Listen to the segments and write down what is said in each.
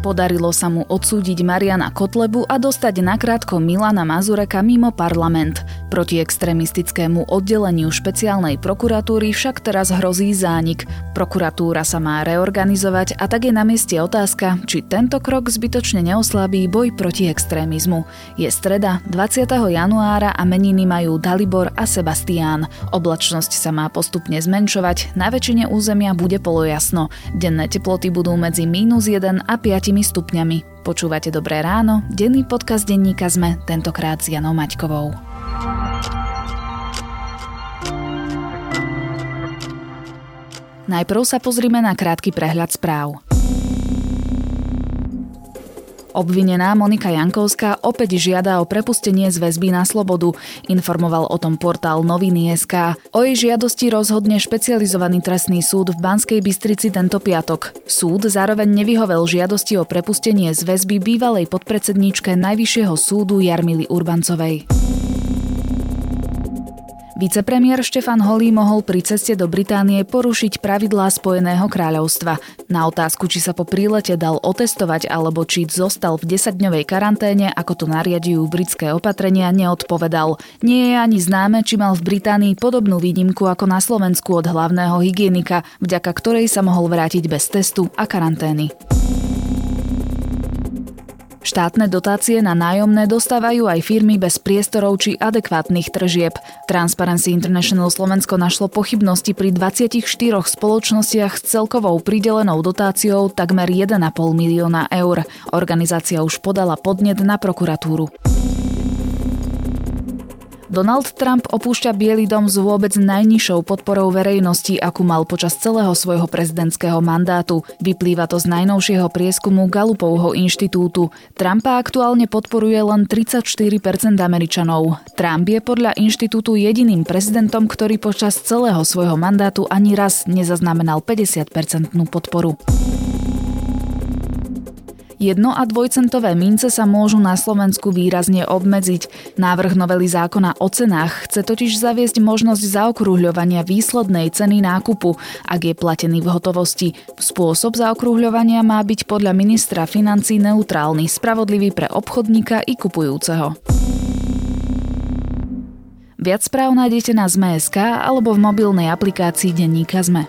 Podarilo sa mu odsúdiť Mariana Kotlebu a dostať nakrátko Milana Mazureka mimo parlament. Proti extrémistickému oddeleniu špeciálnej prokuratúry však teraz hrozí zánik. Prokuratúra sa má reorganizovať a tak je na mieste otázka, či tento krok zbytočne neoslabí boj proti extrémizmu. Je streda 20. januára a meniny majú Dalibor a Sebastián. Oblačnosť sa má postupne zmenšovať, na väčšine územia bude polojasno. Denné teploty budú medzi mínus 1 a 5 stupňami. Počúvate Dobré ráno, denný podcast denníka sme, tentokrát s Janou Maťkovou. Najprv sa pozrime na krátky prehľad správ. Obvinená Monika Jankovská opäť žiada o prepustenie z väzby na slobodu, informoval o tom portál Noviny.sk. O jej žiadosti rozhodne špecializovaný trestný súd v Banskej Bystrici tento piatok. Súd zároveň nevyhovel žiadosti o prepustenie z väzby bývalej podpredsedníčke Najvyššieho súdu Jarmily Urbancovej. Vicepremiér Štefan Holý mohol pri ceste do Británie porušiť pravidlá Spojeného kráľovstva. Na otázku, či sa po prílete dal otestovať alebo či zostal v 10-dňovej karanténe, ako to nariadujú britské opatrenia, neodpovedal. Nie je ani známe, či mal v Británii podobnú výnimku ako na Slovensku od hlavného hygienika, vďaka ktorej sa mohol vrátiť bez testu a karantény. Štátne dotácie na nájomné dostávajú aj firmy bez priestorov či adekvátnych tržieb. Transparency International Slovensko našlo pochybnosti pri 24 spoločnostiach s celkovou pridelenou dotáciou takmer 1,5 milióna eur. Organizácia už podala podnet na prokuratúru. Donald Trump opúšťa Bielý dom s vôbec najnižšou podporou verejnosti, akú mal počas celého svojho prezidentského mandátu. Vyplýva to z najnovšieho prieskumu Gallupovho inštitútu. Trumpa aktuálne podporuje len 34% Američanov. Trump je podľa inštitútu jediným prezidentom, ktorý počas celého svojho mandátu ani raz nezaznamenal 50-percentnú podporu. Jedno- a dvojcentové mince sa môžu na Slovensku výrazne obmedziť. Návrh novely zákona o cenách chce totiž zaviesť možnosť zaokrúhľovania výslednej ceny nákupu, ak je platený v hotovosti. Spôsob zaokrúhľovania má byť podľa ministra financí neutrálny, spravodlivý pre obchodníka i kupujúceho. Viac správ nájdete na Zme.sk alebo v mobilnej aplikácii Denníka Zme.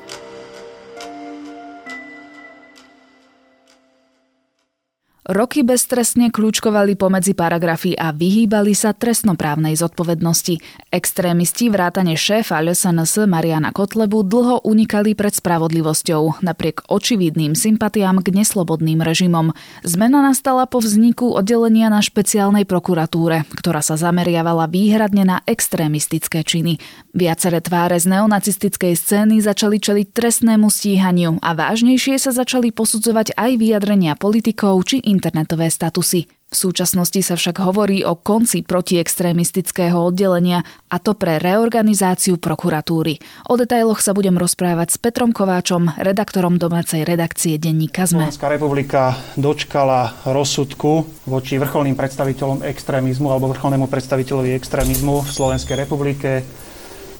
Roky beztrestne kľúčkovali pomedzi paragrafy a vyhýbali sa trestnoprávnej zodpovednosti. Extrémisti vrátane šéfa LSNS Mariana Kotlebu dlho unikali pred spravodlivosťou, napriek očividným sympatiám k neslobodným režimom. Zmena nastala po vzniku oddelenia na špeciálnej prokuratúre, ktorá sa zameriavala výhradne na extrémistické činy. Viaceré tváre z neonacistickej scény začali čeliť trestnému stíhaniu a vážnejšie sa začali posudzovať aj vyjadrenia politikov či internetové statusy. V súčasnosti sa však hovorí o konci protiextrémistického oddelenia a to pre reorganizáciu prokuratúry. O detailoch sa budem rozprávať s Petrom Kováčom, redaktorom domácej redakcie denníka ZME. Slovenská republika dočkala rozsudku voči vrcholným predstaviteľom extrémizmu alebo vrcholnému predstaviteľovi extrémizmu v Slovenskej republike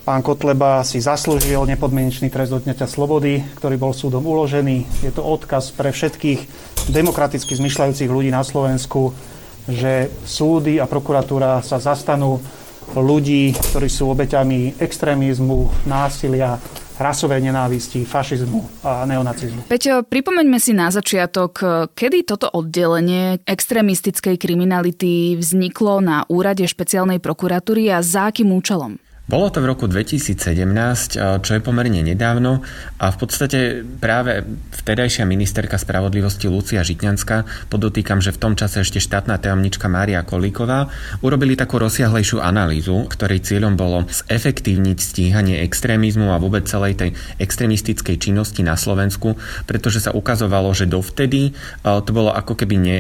Pán Kotleba si zaslúžil nepodmienečný trest odňatia slobody, ktorý bol súdom uložený. Je to odkaz pre všetkých demokraticky zmyšľajúcich ľudí na Slovensku, že súdy a prokuratúra sa zastanú ľudí, ktorí sú obeťami extrémizmu, násilia, rasovej nenávisti, fašizmu a neonacizmu. Peťo, pripomeňme si na začiatok, kedy toto oddelenie extrémistickej kriminality vzniklo na úrade špeciálnej prokuratúry a za akým účelom? Bolo to v roku 2017, čo je pomerne nedávno a v podstate práve vtedajšia ministerka spravodlivosti Lucia Žitňanská, podotýkam, že v tom čase ešte štátna tajomnička Mária Kolíková, urobili takú rozsiahlejšiu analýzu, ktorej cieľom bolo zefektívniť stíhanie extrémizmu a vôbec celej tej extrémistickej činnosti na Slovensku, pretože sa ukazovalo, že dovtedy to bolo ako keby ne,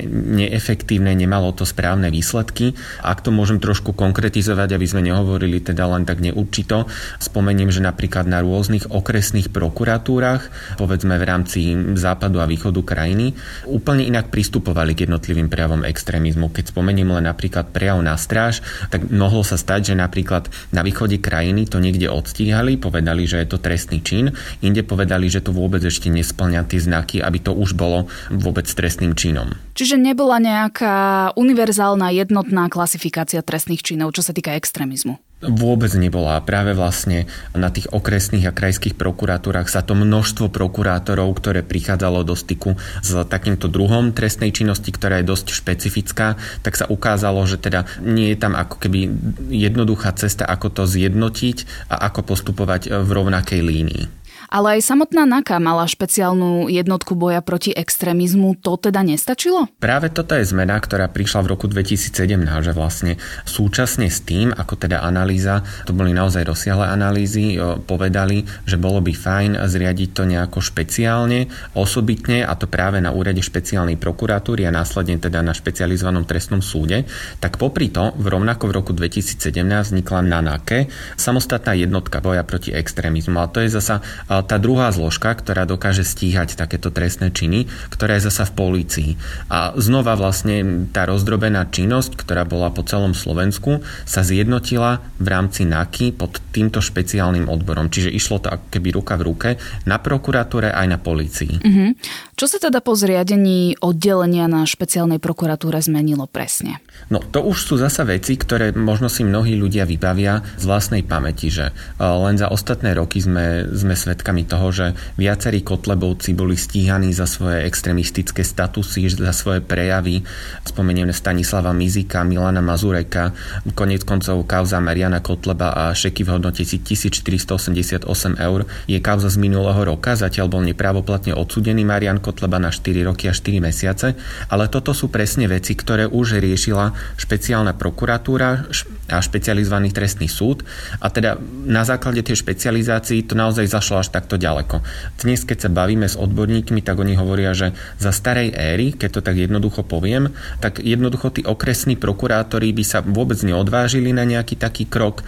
neefektívne, nemalo to správne výsledky. Ak to môžem trošku konkretizovať, aby sme nehovorili teda len tak neurčito. Spomeniem, že napríklad na rôznych okresných prokuratúrach, povedzme v rámci západu a východu krajiny, úplne inak pristupovali k jednotlivým prejavom extrémizmu. Keď spomeniem len napríklad prejav na stráž, tak mohlo sa stať, že napríklad na východe krajiny to niekde odstíhali, povedali, že je to trestný čin, inde povedali, že to vôbec ešte nesplňa tie znaky, aby to už bolo vôbec trestným činom. Čiže nebola nejaká univerzálna jednotná klasifikácia trestných činov, čo sa týka extrémizmu? Vôbec nebola. Práve vlastne na tých okresných a krajských prokuratúrach sa to množstvo prokurátorov, ktoré prichádzalo do styku s takýmto druhom trestnej činnosti, ktorá je dosť špecifická, tak sa ukázalo, že teda nie je tam ako keby jednoduchá cesta, ako to zjednotiť a ako postupovať v rovnakej línii. Ale aj samotná NAKA mala špeciálnu jednotku boja proti extrémizmu. To teda nestačilo? Práve toto je zmena, ktorá prišla v roku 2017, že vlastne súčasne s tým, ako teda analýza, to boli naozaj rozsiahle analýzy, povedali, že bolo by fajn zriadiť to nejako špeciálne, osobitne, a to práve na úrade špeciálnej prokuratúry a následne teda na špecializovanom trestnom súde, tak popri to v rovnako v roku 2017 vznikla na NAKE samostatná jednotka boja proti extrémizmu. A to je zasa tá druhá zložka, ktorá dokáže stíhať takéto trestné činy, ktorá je zasa v polícii. A znova vlastne tá rozdrobená činnosť, ktorá bola po celom Slovensku, sa zjednotila v rámci NAKY pod týmto špeciálnym odborom. Čiže išlo to ako keby ruka v ruke na prokuratúre aj na polícii. Uh-huh. Čo sa teda po zriadení oddelenia na špeciálnej prokuratúre zmenilo presne? No to už sú zasa veci, ktoré možno si mnohí ľudia vybavia z vlastnej pamäti, že len za ostatné roky sme, sme svedkami toho, že viacerí kotlebovci boli stíhaní za svoje extremistické statusy, za svoje prejavy. Spomeniem Stanislava Mizika, Milana Mazureka, konec koncov kauza Mariana Kotleba a šeky v hodnote 1488 eur. Je kauza z minulého roka, zatiaľ bol nepravoplatne odsudený Marian Kotleba na 4 roky a 4 mesiace, ale toto sú presne veci, ktoré už riešila špeciálna prokuratúra a špecializovaný trestný súd. A teda na základe tej špecializácii to naozaj zašlo až takto ďaleko. Dnes, keď sa bavíme s odborníkmi, tak oni hovoria, že za starej éry, keď to tak jednoducho poviem, tak jednoducho tí okresní prokurátori by sa vôbec neodvážili na nejaký taký krok,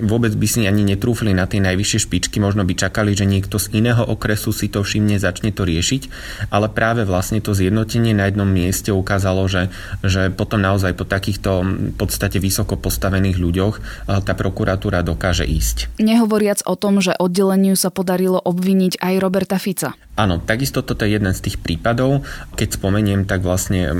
vôbec by si ani netrúfli na tie najvyššie špičky, možno by čakali, že niekto z iného okresu si to všimne, začne to riešiť, ale práve vlastne to zjednotenie na jednom mieste ukázalo, že, že potom naozaj po takýchto v podstate vysoko postavených ľuďoch tá prokuratúra dokáže ísť. Nehovoriac o tom, že oddeleniu sa podarilo obviniť aj Roberta Fica. Áno, takisto toto je jeden z tých prípadov. Keď spomeniem, tak vlastne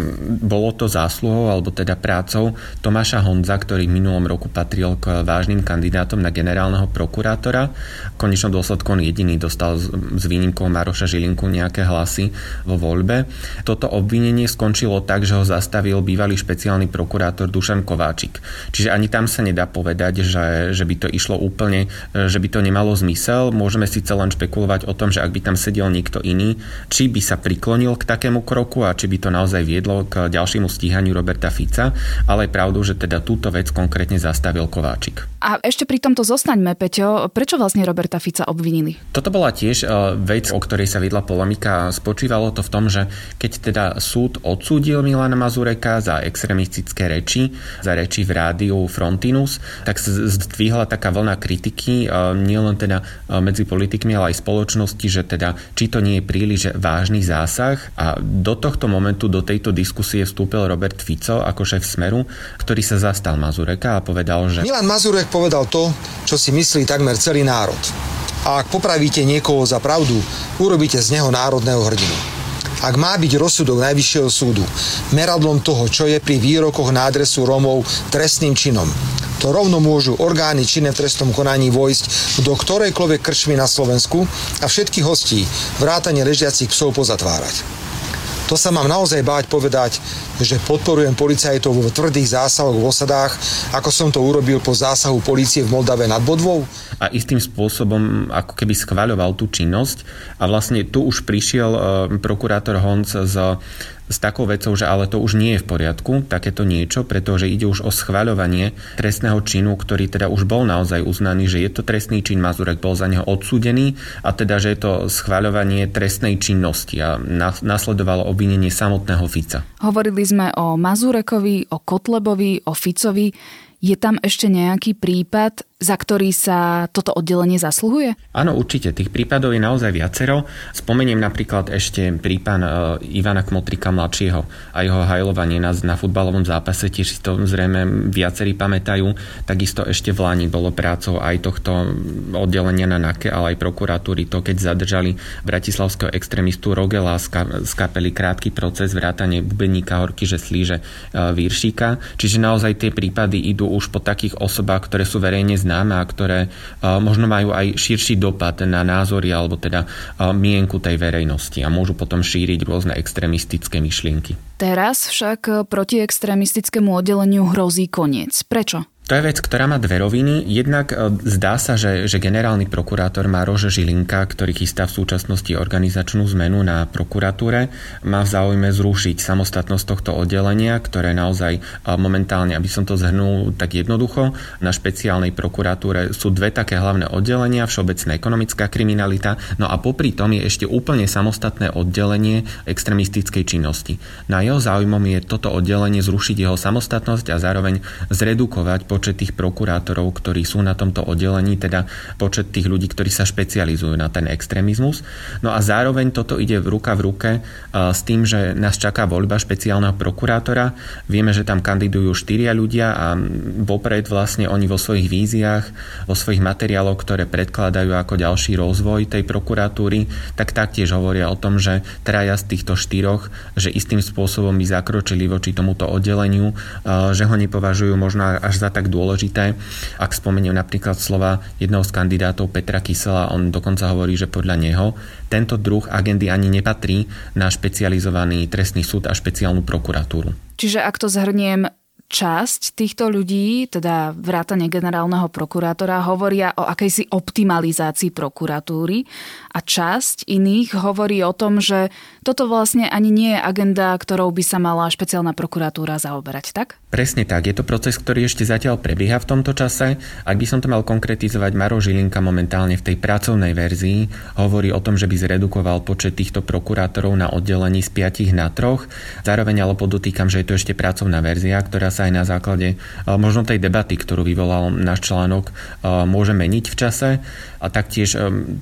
bolo to zásluhou alebo teda prácou Tomáša Honza, ktorý v minulom roku patril k vážnym kandidátom na generálneho prokurátora. V konečnom dôsledku on jediný dostal s výnimkou Maroša Žilinku nejaké hlasy vo voľbe. Toto obvinenie skončilo tak, že ho zastavil bývalý špeciálny prokurátor Dušan Kováčik. Čiže ani tam sa nedá povedať, že, že by to išlo úplne, že by to nemalo zmysel. Môžeme síce len špekulovať o tom, že ak by tam sedel niekto iný, či by sa priklonil k takému kroku a či by to naozaj viedlo k ďalšiemu stíhaniu Roberta Fica, ale je pravdou, že teda túto vec konkrétne zastavil Kováčik. A ešte pri tomto zostaňme, Peťo, prečo vlastne Roberta Fica obvinili? Toto bola tiež e, vec, o ktorej sa vedla polemika. Spočívalo to v tom, že keď teda súd odsúdil Milana Mazureka za extremistické reči, za reči v rádiu Frontinus, tak zdvihla taká vlna kritiky, e, nielen teda e, medzi politikmi, ale aj spoločnosti, že teda či to nie je príliš vážny zásah a do tohto momentu, do tejto diskusie vstúpil Robert Fico ako šéf Smeru, ktorý sa zastal Mazureka a povedal, že... Milan Mazurek povedal to, čo si myslí takmer celý národ. A ak popravíte niekoho za pravdu, urobíte z neho národného hrdinu. Ak má byť rozsudok Najvyššieho súdu meradlom toho, čo je pri výrokoch na adresu Romov trestným činom, to rovno môžu orgány činné v trestnom konaní vojsť do ktorejkoľvek krčmy na Slovensku a všetkých hostí vrátane ležiacich psov pozatvárať. To sa mám naozaj báť povedať, že podporujem policajtov vo tvrdých zásahoch v osadách, ako som to urobil po zásahu policie v Moldave nad Bodvou. A istým spôsobom ako keby schvaľoval tú činnosť a vlastne tu už prišiel e, prokurátor Honc z s takou vecou, že ale to už nie je v poriadku, takéto niečo, pretože ide už o schvaľovanie trestného činu, ktorý teda už bol naozaj uznaný, že je to trestný čin, Mazurek bol za neho odsúdený a teda, že je to schvaľovanie trestnej činnosti a nasledovalo obvinenie samotného Fica. Hovorili sme o Mazurekovi, o Kotlebovi, o Ficovi. Je tam ešte nejaký prípad, za ktorý sa toto oddelenie zasluhuje? Áno, určite. Tých prípadov je naozaj viacero. Spomeniem napríklad ešte prípad e, Ivana Kmotrika mladšieho a jeho hajlovanie na, na futbalovom zápase. Tiež si to zrejme viacerí pamätajú. Takisto ešte v Lani bolo prácou aj tohto oddelenia na NAKE, ale aj prokuratúry to, keď zadržali bratislavského extrémistu Rogela z kapely Krátky proces vrátane bubeníka Horky Žeslíže e, Víršíka. Čiže naozaj tie prípady idú už po takých osobách, ktoré sú verejne známe a ktoré možno majú aj širší dopad na názory alebo teda mienku tej verejnosti a môžu potom šíriť rôzne extrémistické myšlienky. Teraz však proti extrémistickému oddeleniu hrozí koniec. Prečo? To je vec, ktorá má dve roviny. Jednak e, zdá sa, že, že generálny prokurátor Maroš Žilinka, ktorý chystá v súčasnosti organizačnú zmenu na prokuratúre, má v záujme zrušiť samostatnosť tohto oddelenia, ktoré naozaj e, momentálne, aby som to zhrnul tak jednoducho, na špeciálnej prokuratúre sú dve také hlavné oddelenia, všeobecná ekonomická kriminalita, no a popri tom je ešte úplne samostatné oddelenie extremistickej činnosti. Na jeho záujmom je toto oddelenie zrušiť jeho samostatnosť a zároveň zredukovať počet tých prokurátorov, ktorí sú na tomto oddelení, teda počet tých ľudí, ktorí sa špecializujú na ten extrémizmus. No a zároveň toto ide v ruka v ruke s tým, že nás čaká voľba špeciálneho prokurátora. Vieme, že tam kandidujú štyria ľudia a vopred vlastne oni vo svojich víziách, vo svojich materiáloch, ktoré predkladajú ako ďalší rozvoj tej prokuratúry, tak taktiež hovoria o tom, že traja z týchto štyroch, že istým spôsobom by zakročili voči tomuto oddeleniu, že ho nepovažujú možno až za tak dôležité. Ak spomeniem napríklad slova jedného z kandidátov Petra Kysela, on dokonca hovorí, že podľa neho tento druh agendy ani nepatrí na špecializovaný trestný súd a špeciálnu prokuratúru. Čiže ak to zhrniem, časť týchto ľudí, teda vrátane generálneho prokurátora, hovoria o akejsi optimalizácii prokuratúry a časť iných hovorí o tom, že toto vlastne ani nie je agenda, ktorou by sa mala špeciálna prokuratúra zaoberať, tak? Presne tak. Je to proces, ktorý ešte zatiaľ prebieha v tomto čase. Ak by som to mal konkretizovať, Maro Žilinka momentálne v tej pracovnej verzii hovorí o tom, že by zredukoval počet týchto prokurátorov na oddelení z 5 na 3. Zároveň ale podotýkam, že je to ešte pracovná verzia, ktorá sa aj na základe možno tej debaty, ktorú vyvolal náš článok, môže meniť v čase. A taktiež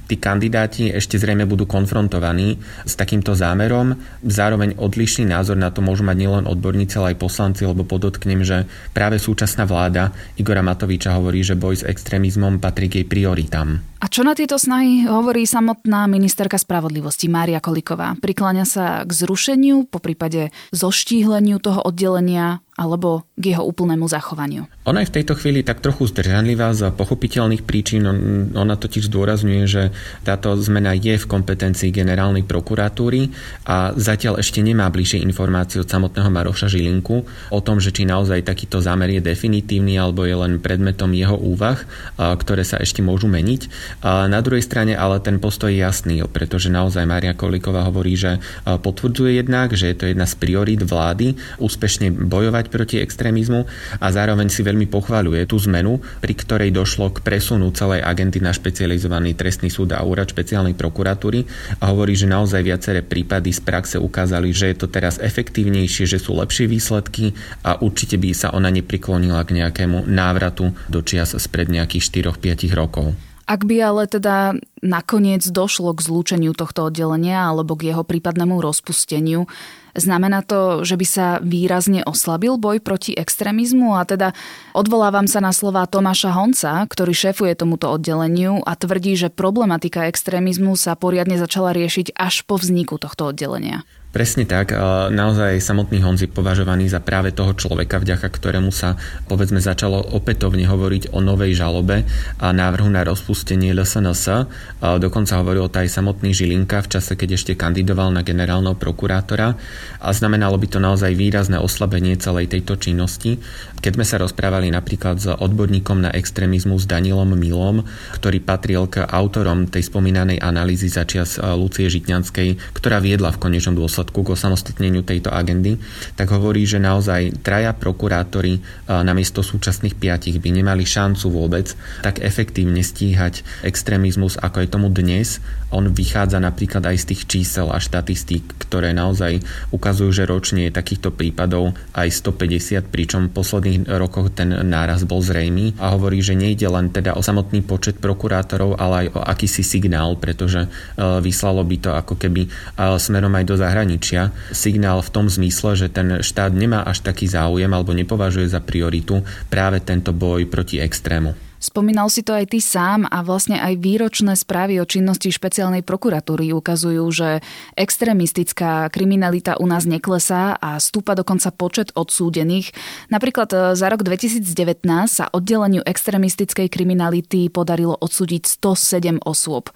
tí kandidáti ešte zrejme budú konfrontovaní s takýmto zámerom. Zároveň odlišný názor na to môžu mať nielen odborníci, ale aj poslanci, lebo podotknem, že práve súčasná vláda Igora Matoviča hovorí, že boj s extrémizmom patrí k jej prioritám. A čo na tieto snahy hovorí samotná ministerka spravodlivosti Mária Koliková? Prikláňa sa k zrušeniu, po prípade zoštíhleniu toho oddelenia alebo k jeho úplnému zachovaniu. Ona je v tejto chvíli tak trochu zdržanlivá z pochopiteľných príčin. Ona totiž zdôrazňuje, že táto zmena je v kompetencii generálnej prokuratúry a zatiaľ ešte nemá bližšie informácie od samotného Maroša Žilinku o tom, že či naozaj takýto zámer je definitívny alebo je len predmetom jeho úvah, ktoré sa ešte môžu meniť. Na druhej strane ale ten postoj je jasný, pretože naozaj Maria Koliková hovorí, že potvrdzuje jednak, že je to jedna z priorít vlády úspešne bojovať proti extrémizmu a zároveň si veľmi pochvaľuje tú zmenu, pri ktorej došlo k presunu celej agenty na špecializovaný trestný súd a úrad špeciálnej prokuratúry a hovorí, že naozaj viaceré prípady z praxe ukázali, že je to teraz efektívnejšie, že sú lepšie výsledky a určite by sa ona nepriklonila k nejakému návratu do čias spred nejakých 4-5 rokov. Ak by ale teda nakoniec došlo k zlúčeniu tohto oddelenia alebo k jeho prípadnému rozpusteniu, znamená to, že by sa výrazne oslabil boj proti extrémizmu a teda odvolávam sa na slova Tomáša Honca, ktorý šéfuje tomuto oddeleniu a tvrdí, že problematika extrémizmu sa poriadne začala riešiť až po vzniku tohto oddelenia. Presne tak. Naozaj samotný Honzi považovaný za práve toho človeka, vďaka ktorému sa povedzme začalo opätovne hovoriť o novej žalobe a návrhu na rozpustenie LSNS. Dokonca hovoril to aj samotný Žilinka v čase, keď ešte kandidoval na generálneho prokurátora a znamenalo by to naozaj výrazné oslabenie celej tejto činnosti. Keď sme sa rozprávali napríklad s odborníkom na extrémizmus Danielom Milom, ktorý patril k autorom tej spomínanej analýzy začias Lucie Žitňanskej, ktorá viedla v konečnom dôsledku výsledku k osamostatneniu tejto agendy, tak hovorí, že naozaj traja prokurátori namiesto súčasných piatich by nemali šancu vôbec tak efektívne stíhať extrémizmus, ako je tomu dnes. On vychádza napríklad aj z tých čísel a štatistík, ktoré naozaj ukazujú, že ročne je takýchto prípadov aj 150, pričom v posledných rokoch ten náraz bol zrejmý a hovorí, že nejde len teda o samotný počet prokurátorov, ale aj o akýsi signál, pretože vyslalo by to ako keby smerom aj do zahraničia. Signál v tom zmysle, že ten štát nemá až taký záujem alebo nepovažuje za prioritu práve tento boj proti extrému. Spomínal si to aj ty sám a vlastne aj výročné správy o činnosti špeciálnej prokuratúry ukazujú, že extrémistická kriminalita u nás neklesá a stúpa dokonca počet odsúdených. Napríklad e, za rok 2019 sa oddeleniu extrémistickej kriminality podarilo odsúdiť 107 osôb.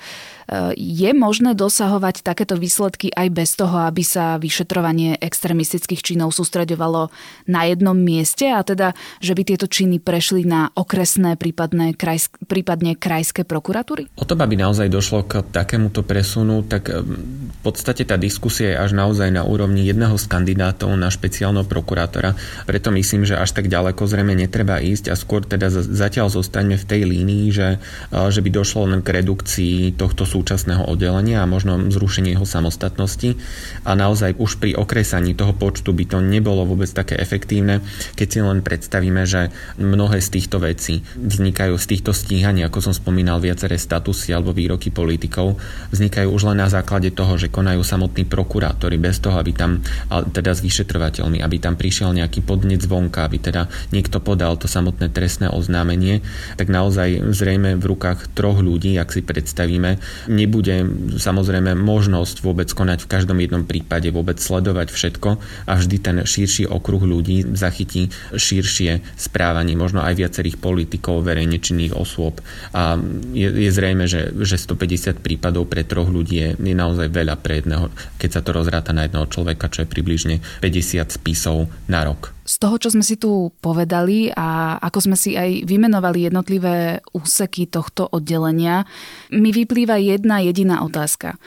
Je možné dosahovať takéto výsledky aj bez toho, aby sa vyšetrovanie extremistických činov sústreďovalo na jednom mieste a teda, že by tieto činy prešli na okresné, prípadne, krajsk, prípadne krajské prokuratúry? O to, aby naozaj došlo k takémuto presunu, tak v podstate tá diskusia je až naozaj na úrovni jedného z kandidátov na špeciálneho prokurátora. Preto myslím, že až tak ďaleko zrejme netreba ísť a skôr teda zatiaľ zostaňme v tej línii, že, že by došlo len k redukcii tohto sú súčasného oddelenia a možno zrušenie jeho samostatnosti a naozaj už pri okresaní toho počtu by to nebolo vôbec také efektívne, keď si len predstavíme, že mnohé z týchto vecí vznikajú z týchto stíhaní, ako som spomínal, viaceré statusy alebo výroky politikov, vznikajú už len na základe toho, že konajú samotní prokurátori bez toho, aby tam, teda s vyšetrovateľmi, aby tam prišiel nejaký podnec zvonka, aby teda niekto podal to samotné trestné oznámenie, tak naozaj zrejme v rukách troch ľudí, ak si predstavíme, nebude samozrejme možnosť vôbec konať v každom jednom prípade, vôbec sledovať všetko a vždy ten širší okruh ľudí zachytí širšie správanie, možno aj viacerých politikov, verejne činných osôb. A je, je zrejme, že, že 150 prípadov pre troch ľudí je, je naozaj veľa pre jedného, keď sa to rozráta na jedného človeka, čo je približne 50 spisov na rok. Z toho, čo sme si tu povedali a ako sme si aj vymenovali jednotlivé úseky tohto oddelenia, mi vyplýva jedna jediná otázka.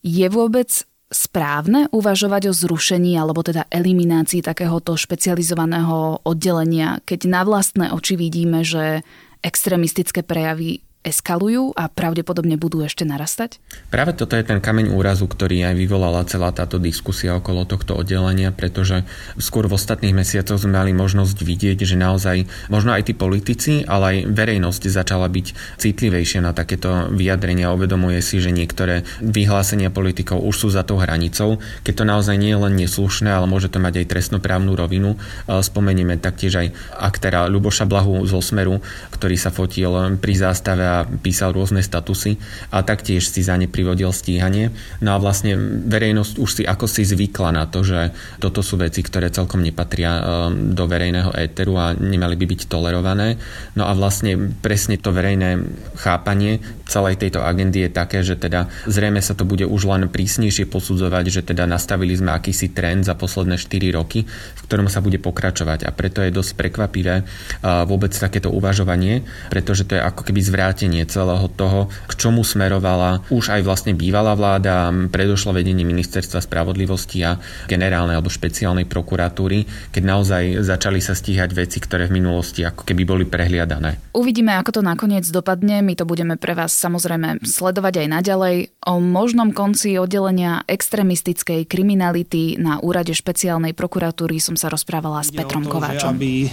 Je vôbec správne uvažovať o zrušení alebo teda eliminácii takéhoto špecializovaného oddelenia, keď na vlastné oči vidíme, že extrémistické prejavy eskalujú a pravdepodobne budú ešte narastať? Práve toto je ten kameň úrazu, ktorý aj vyvolala celá táto diskusia okolo tohto oddelenia, pretože skôr v ostatných mesiacoch sme mali možnosť vidieť, že naozaj možno aj tí politici, ale aj verejnosť začala byť citlivejšia na takéto vyjadrenia. Uvedomuje si, že niektoré vyhlásenia politikov už sú za tou hranicou, keď to naozaj nie je len neslušné, ale môže to mať aj trestnoprávnu rovinu. Spomenieme taktiež aj aktéra Luboša Blahu zo Smeru, ktorý sa fotil pri zástave a písal rôzne statusy a taktiež si za ne privodil stíhanie. No a vlastne verejnosť už si ako si zvykla na to, že toto sú veci, ktoré celkom nepatria um, do verejného éteru a nemali by byť tolerované. No a vlastne presne to verejné chápanie celej tejto agendy je také, že teda zrejme sa to bude už len prísnejšie posudzovať, že teda nastavili sme akýsi trend za posledné 4 roky, v ktorom sa bude pokračovať a preto je dosť prekvapivé uh, vôbec takéto uvažovanie, pretože to je ako keby zvrátené vrátenie celého toho, k čomu smerovala už aj vlastne bývalá vláda, predošlo vedenie ministerstva spravodlivosti a generálnej alebo špeciálnej prokuratúry, keď naozaj začali sa stíhať veci, ktoré v minulosti ako keby boli prehliadané. Uvidíme, ako to nakoniec dopadne. My to budeme pre vás samozrejme sledovať aj naďalej. O možnom konci oddelenia extrémistickej kriminality na úrade špeciálnej prokuratúry som sa rozprávala s Petrom to, Kováčom. Aby,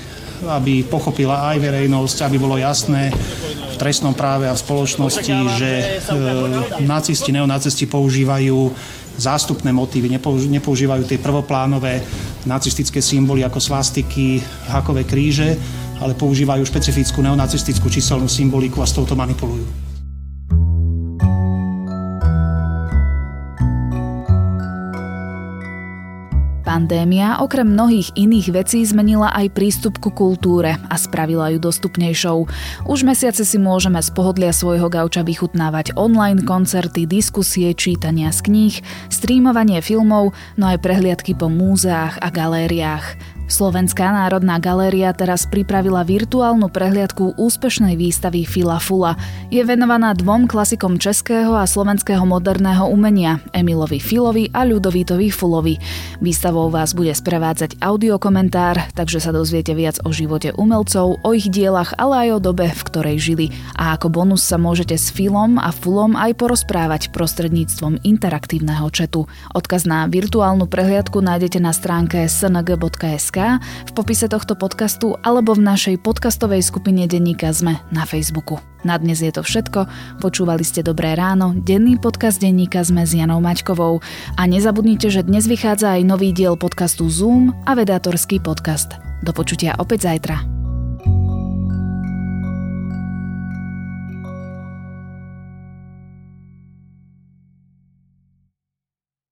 aby pochopila aj verejnosť, aby bolo jasné v trestnom práve a v spoločnosti, že e, nacisti, neonacisti používajú zástupné motívy, nepoužívajú tie prvoplánové nacistické symboly ako svastiky, hakové kríže, ale používajú špecifickú neonacistickú číselnú symboliku a s touto manipulujú. Pandémia okrem mnohých iných vecí zmenila aj prístup ku kultúre a spravila ju dostupnejšou. Už mesiace si môžeme z pohodlia svojho gauča vychutnávať online koncerty, diskusie, čítania z kníh, streamovanie filmov, no aj prehliadky po múzeách a galériách. Slovenská národná galéria teraz pripravila virtuálnu prehliadku úspešnej výstavy Fila Fula. Je venovaná dvom klasikom českého a slovenského moderného umenia, Emilovi Filovi a Ľudovítovi Fulovi. Výstavou vás bude sprevádzať audiokomentár, takže sa dozviete viac o živote umelcov, o ich dielach, ale aj o dobe, v ktorej žili. A ako bonus sa môžete s Filom a Fulom aj porozprávať prostredníctvom interaktívneho četu. Odkaz na virtuálnu prehliadku nájdete na stránke sng.sk v popise tohto podcastu alebo v našej podcastovej skupine Denníka Zme na Facebooku. Na dnes je to všetko. Počúvali ste Dobré ráno, denný podcast Denníka Zme s Janou Maťkovou. A nezabudnite, že dnes vychádza aj nový diel podcastu Zoom a vedátorský podcast. Do počutia opäť zajtra.